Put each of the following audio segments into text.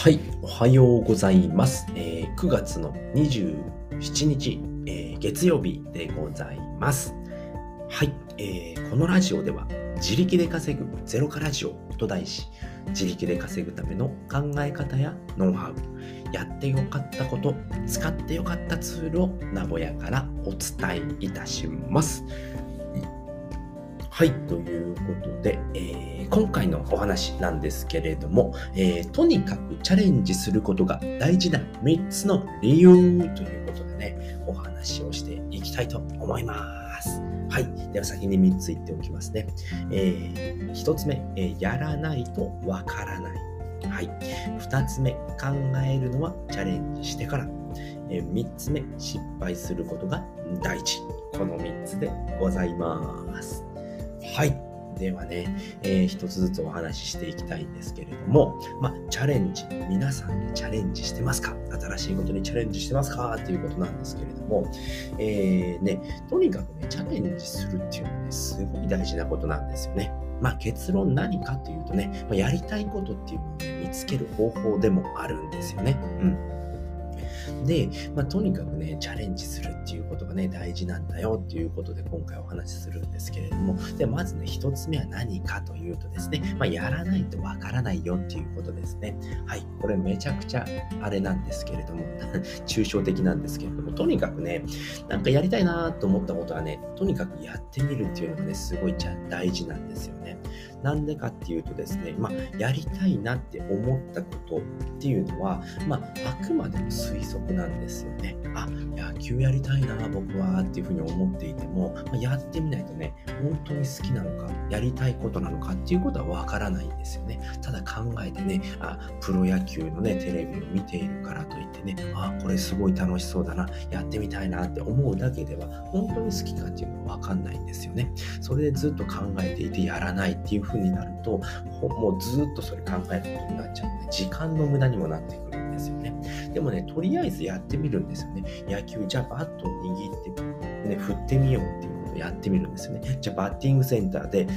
はい、おはようございます。えー9月の27日、えー月曜日でございます。はい、えーこのラジオでは自力で稼ぐゼロカラジオと題し、自力で稼ぐための考え方やノウハウ、やってよかったこと、使ってよかったツールを名古屋からお伝えいたします。はい、ということで、えー今回のお話なんですけれども、えーとにかくチャレンジすることが大事な3つの理由ということでね、お話をしていきたいと思います。はい。では先に3つ言っておきますね。え1つ目、えやらないとわからない。はい。2つ目、考えるのはチャレンジしてから。え3つ目、失敗することが大事。この3つでございます。はい。ではね、えー一つずつお話ししていきたいんですけれども、まあ、チャレンジ、皆さんでチャレンジしてますか？新しいことにチャレンジしてますか？っていうことなんですけれども、えーね、とにかくね、チャレンジするっていうのはね、すごい大事なことなんですよね。まあ、結論何かっていうとね、まあ、やりたいことっていうのを、ね、見つける方法でもあるんですよね。うん。で、まあ、とにかくね、チャレンジするっていうことがね、大事なんだよっていうことで今回お話しするんですけれども、で、まずね、一つ目は何かというとですね、まあ、やらないとわからないよっていうことですね。はい、これめちゃくちゃあれなんですけれども、抽象的なんですけれども、とにかくね、なんかやりたいなと思ったことはね、とにかくやってみるっていうのがね、すごい大事なんですよね。なんでかっていうとですね、まあ、やりたいなって思ったことっていうのは、まあ、あくまでも推測なんですよね。あ、野球やりたいな、僕はっていうふうに思っていても、まあ、やってみないとね、本当に好きなのか、やりたいことなのかっていうことはわからないんですよね。ただ考えてね、あ、プロ野球のね、テレビを見ているからといってね、あ、これすごい楽しそうだな、やってみたいなって思うだけでは、本当に好きかっていうのはわかんないんですよね。それでずっと考えていてやらないっていう風になると、もうずっとそれ考えることになっちゃうので、時間の無駄にもなってくるんですよね。でもね、とりあえずやってみるんですよね。野球、じゃあバットを握って、ね、振ってみようっていうことをやってみるんですよね。じゃあバッティングセンターで、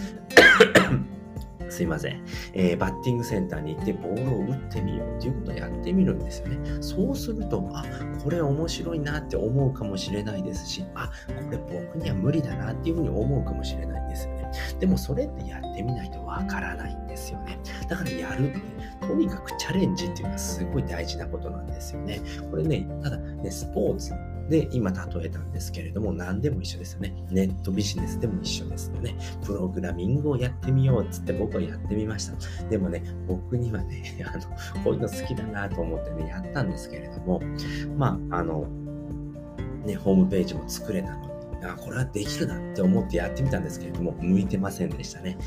すいません、えーバッティングセンターに行ってボールを打ってみようっていうことをやってみるんですよね。そうすると、あ、これ面白いなって思うかもしれないですし、あ、これ僕には無理だなっていうふうに思うかもしれないで。もそれってやってみないとわからないんですよね。だからやるって、とにかくチャレンジっていうのはすごい大事なことなんですよね。これね、ただね、スポーツで今例えたんですけれども、何でも一緒ですよね。ネットビジネスでも一緒ですよね。プログラミングをやってみようっつって僕はやってみました。でもね、僕にはね、あの、こういうの好きだなと思ってね、やったんですけれども、まあ、あの、ね、ホームページも作れたの、あこれはできるなって思ってやってみたんですけれども、向いてませんでしたね。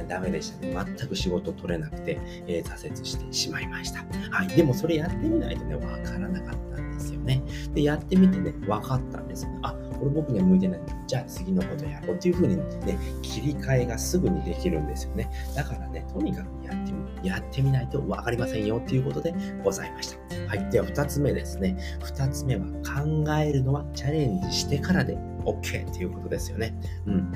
うん、ダメでしたね。全く仕事取れなくて、えー挫折してしまいました。はい。でもそれやってみないとね、わからなかったんですよね。で、やってみてね、分かったんですよね。あ、これ僕には向いてない。じゃあ次のことやろうっていう風にね、切り替えがすぐにできるんですよね。だからね、とにかくやってみ、やってみないと分かりませんよっていうことでございました。はい。では2つ目ですね。2つ目は考えるのはチャレンジしてからで OK っていうことですよね。うん。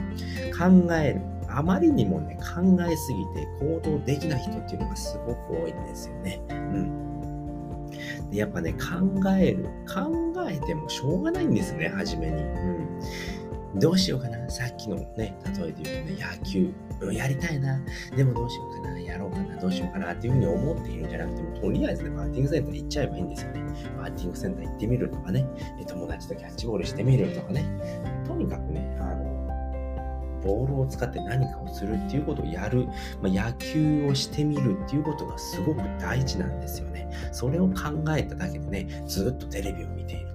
考える。あまりにもね、考えすぎて行動できない人っていうのがすごく多いんですよね。うん。でやっぱね、考える。考えてもしょうがないんですね、初めに。うん。どうしようかな。さっきのね、例えで言うとね、野球。やりたいな。でもどうしようかな。やろうかな。どうしようかなっていうふうに思っているんじゃなくても、とりあえずね、バッティングセンター行っちゃえばいいんですよね。バッティングセンター行ってみるとかね。友達とキャッチボールしてみるとかね。とにかくね、あの、ボールを使って何かをするっていうことをやる、まあ、野球をしてみるっていうことがすごく大事なんですよね。それを考えただけでね、ずっとテレビを見ている、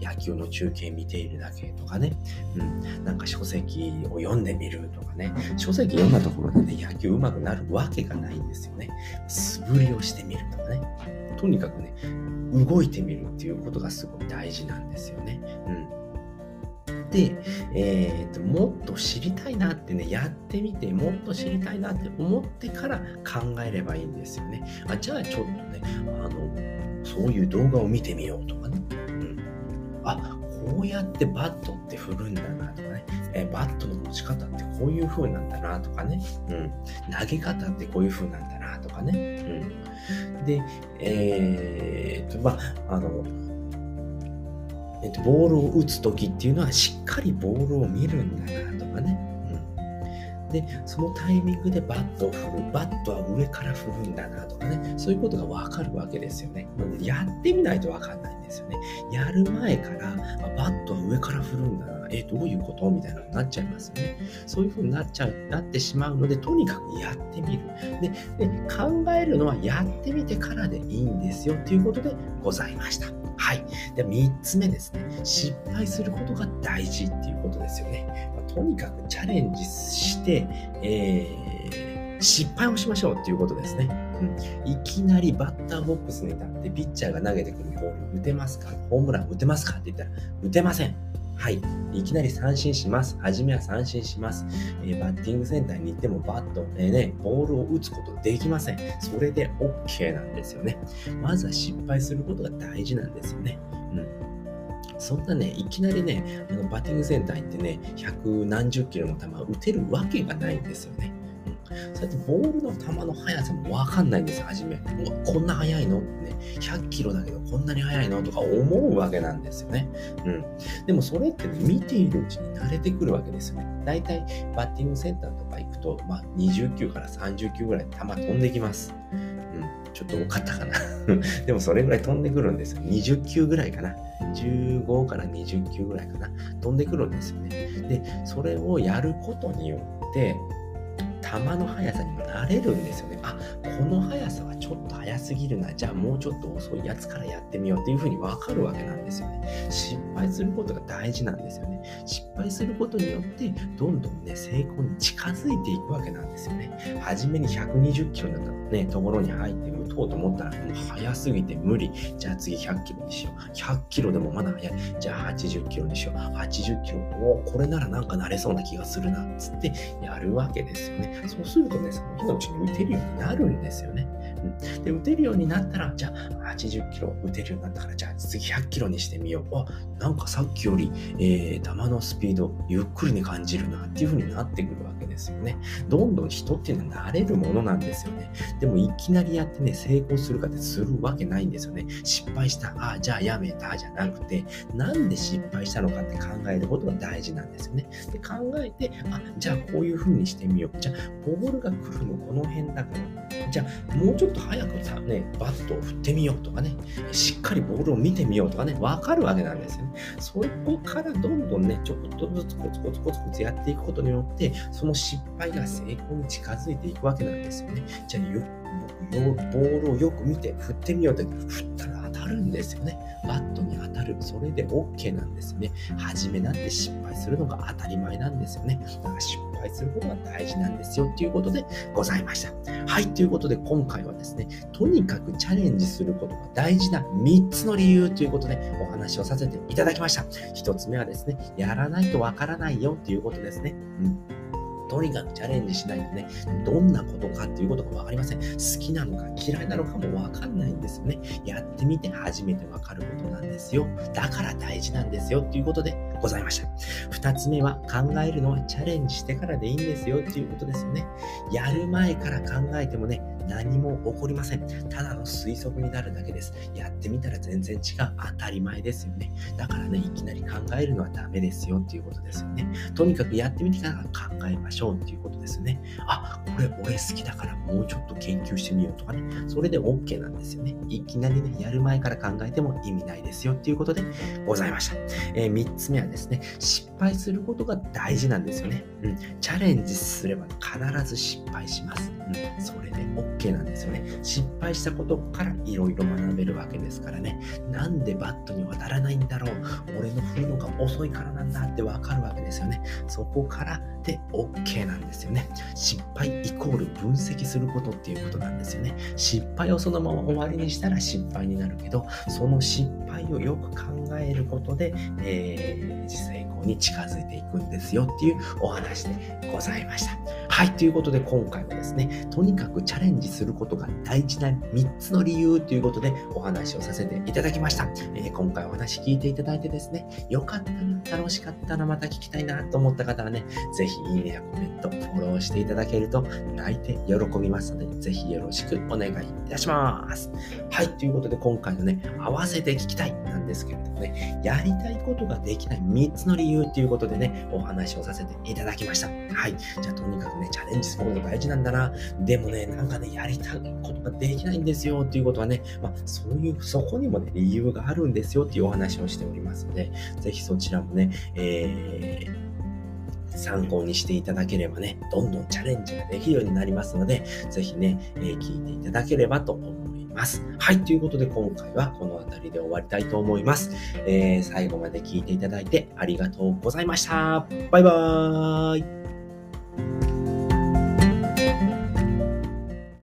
野球の中継見ているだけとかね、うん、なんか書籍を読んでみるとかね、書籍読んだところでね、野球上手くなるわけがないんですよね。素振りをしてみるとかね、とにかくね、動いてみるっていうことがすごい大事なんですよね。うんで、えーと、もっと知りたいなってね、やってみて、もっと知りたいなって思ってから考えればいいんですよね。あじゃあちょっとね、あの、そういう動画を見てみようとかね。あ、こうやってバットって振るんだなとかね。えバットの持ち方ってこういう風なんだなとかね、うん、投げ方ってこういう風なんだなとかね、うん、で、えー、と、まあ、あの、えっと、ボールを打つ時っていうのはしっかりボールを見るんだなとかね、で、そのタイミングでバットを振る。バットは上から振るんだなとかね。そういうことがわかるわけですよね。やってみないとわかんないんですよね。やる前から、バットは上から振るんだな。え、どういうこと？みたいなのになっちゃいますよね。そういう風になっちゃう、なってしまうので、とにかくやってみる。で、で考えるのはやってみてからでいいんですよっていうことでございました。はい。で、3つ目ですね。失敗することが大事っていうことですよね。まあ、とにかくチャレンジして、えー、失敗をしましょうっていうことですね。うん、いきなりバッターボックスに立ってピッチャーが投げてくるボール打てますか？ホームラン打てますか？って言ったら打てません。はい。いきなり三振します。はじめは三振します。えー、バッティングセンターに行ってもバット、えー、ね、ボールを打つことできません。それで OK なんですよね。まずは失敗することが大事なんですよね。うん。そんなね、いきなりね、あのバッティングセンター行ってね、百何十キロの球を打てるわけがないんですよね。そうやってボールの球の速さもわかんないんですよ、初め。こんな速いの？ってね、100キロだけどこんなに速いの？とか思うわけなんですよね。うん。でもそれってね、見ているうちに慣れてくるわけですよね。大体バッティングセンターとか行くと、まあ、20球から30球ぐらい球飛んできます。ちょっと多かったかな。でもそれぐらい飛んでくるんですよ。20球ぐらいかな。15から20球ぐらいかな。飛んでくるんですよね。で、それをやることによって、球の速さにも慣れるんですよね。あ、この速さはちょっと速すぎるな。じゃあもうちょっと遅いやつからやってみようっていうふうにわかるわけなんですよね。失敗することが大事なんですよね。失敗することによって、どんどんね、成功に近づいていくわけなんですよね。初めに120キロのね、ところに入って打とうと思ったら、もう速すぎて無理。じゃあ次100キロにしよう。100キロでもまだ速い。じゃあ80キロにしよう。80キロ。おこれならなんか慣れそうな気がするな。つってやるわけですよね。そうするとね、その日のうちに打てるようになるんですよね。で、打てるようになったら、じゃあ80キロ打てるようになったから、じゃあ次100キロにしてみよう。あ、なんかさっきより、えー、球のスピードゆっくりに感じるなっていう風になってくるわけですよね。どんどん人っていうのは慣れるものなんですよね。でもいきなりやってね、成功するかってするわけないんですよね。失敗した、あ、じゃあやめたじゃなくて、なんで失敗したのかって考えることが大事なんですよね。で、考えて、あ、じゃあこういう風にしてみよう。じゃあボールが来るのこの辺だから、じゃあもうちょっと早くさ、ね、バットを振ってみようとかね、しっかりボールを見てみようとかね、わかるわけなんですよね。そこからどんどんね、ちょっとずつコツコツコツコツやっていくことによって、その失敗が成功に近づいていくわけなんですよね。じゃあ、ボールをよく見て振ってみようって振ったら当たるんですよね。バットに当たる。それで OK なんですよね。初めなんて失敗するのが当たり前なんですよね。だから失敗することが大事なんですよっていうことでございました。はい、ということで今回はですね、とにかくチャレンジすることが大事な3つの理由ということでお話をさせていただきました。1つ目はですね、やらないとわからないよっていうことですね。うんとにかくチャレンジしないとね、どんなことかっていうことが分かりません。好きなのか嫌いなのかも分かんないんですよね。やってみて初めて分かることなんですよ。だから大事なんですよっていうことでございました。二つ目は考えるのはチャレンジしてからでいいんですよっていうことですよね。やる前から考えてもね、何も起こりません。ただの推測になるだけです。やってみたら全然違う。当たり前ですよね。だからね、いきなり考えるのはダメですよっていうことですよね。とにかくやってみてから考えましょうっていうことですよね。あ、これ俺好きだからもうちょっと研究してみようとかね。それで OK なんですよね。いきなりね、やる前から考えても意味ないですよっていうことでございました。えー、3つ目はですね、失敗することが大事なんですよね。うん。チャレンジすれば必ず失敗します。うん。それで OK OK なんですよね。失敗したことからいろいろ学べるわけですからね。なんでバットに渡らないんだろう。俺の振るのが遅いからなんだってわかるわけですよね。そこからで OK なんですよね。失敗イコール分析することっていうことなんですよね。失敗をそのまま終わりにしたら失敗になるけど、その失敗をよく考えることで、えー、成功に近づいていくんですよっていうお話でございました。はい、ということで今回はですね、とにかくチャレンジすることが大事な3つの理由ということでお話をさせていただきました。えー、今回お話聞いていただいてですね、よかったな、楽しかったな、また聞きたいなと思った方はね、ぜひいいねやコメント、フォローしていただけると泣いて喜びますので、ぜひよろしくお願いいたします。はい、ということで今回のね、合わせて聞きたいですけれどもね、やりたいことができない3つの理由ということでね、お話をさせていただきました。はい。じゃあとにかくね、チャレンジすること大事なんだな。でもね、なんかね、やりたいことができないんですよっていうことはね、まあ、そういう、そこにもね、理由があるんですよっていうお話をしておりますので、ぜひそちらもね、えー参考にしていただければね、どんどんチャレンジができるようになりますので、ぜひね、えー、聞いていただければと思いますます。はい、ということで今回はこの辺りで終わりたいと思います。えー、最後まで聞いていただいてありがとうございました。バイバーイ。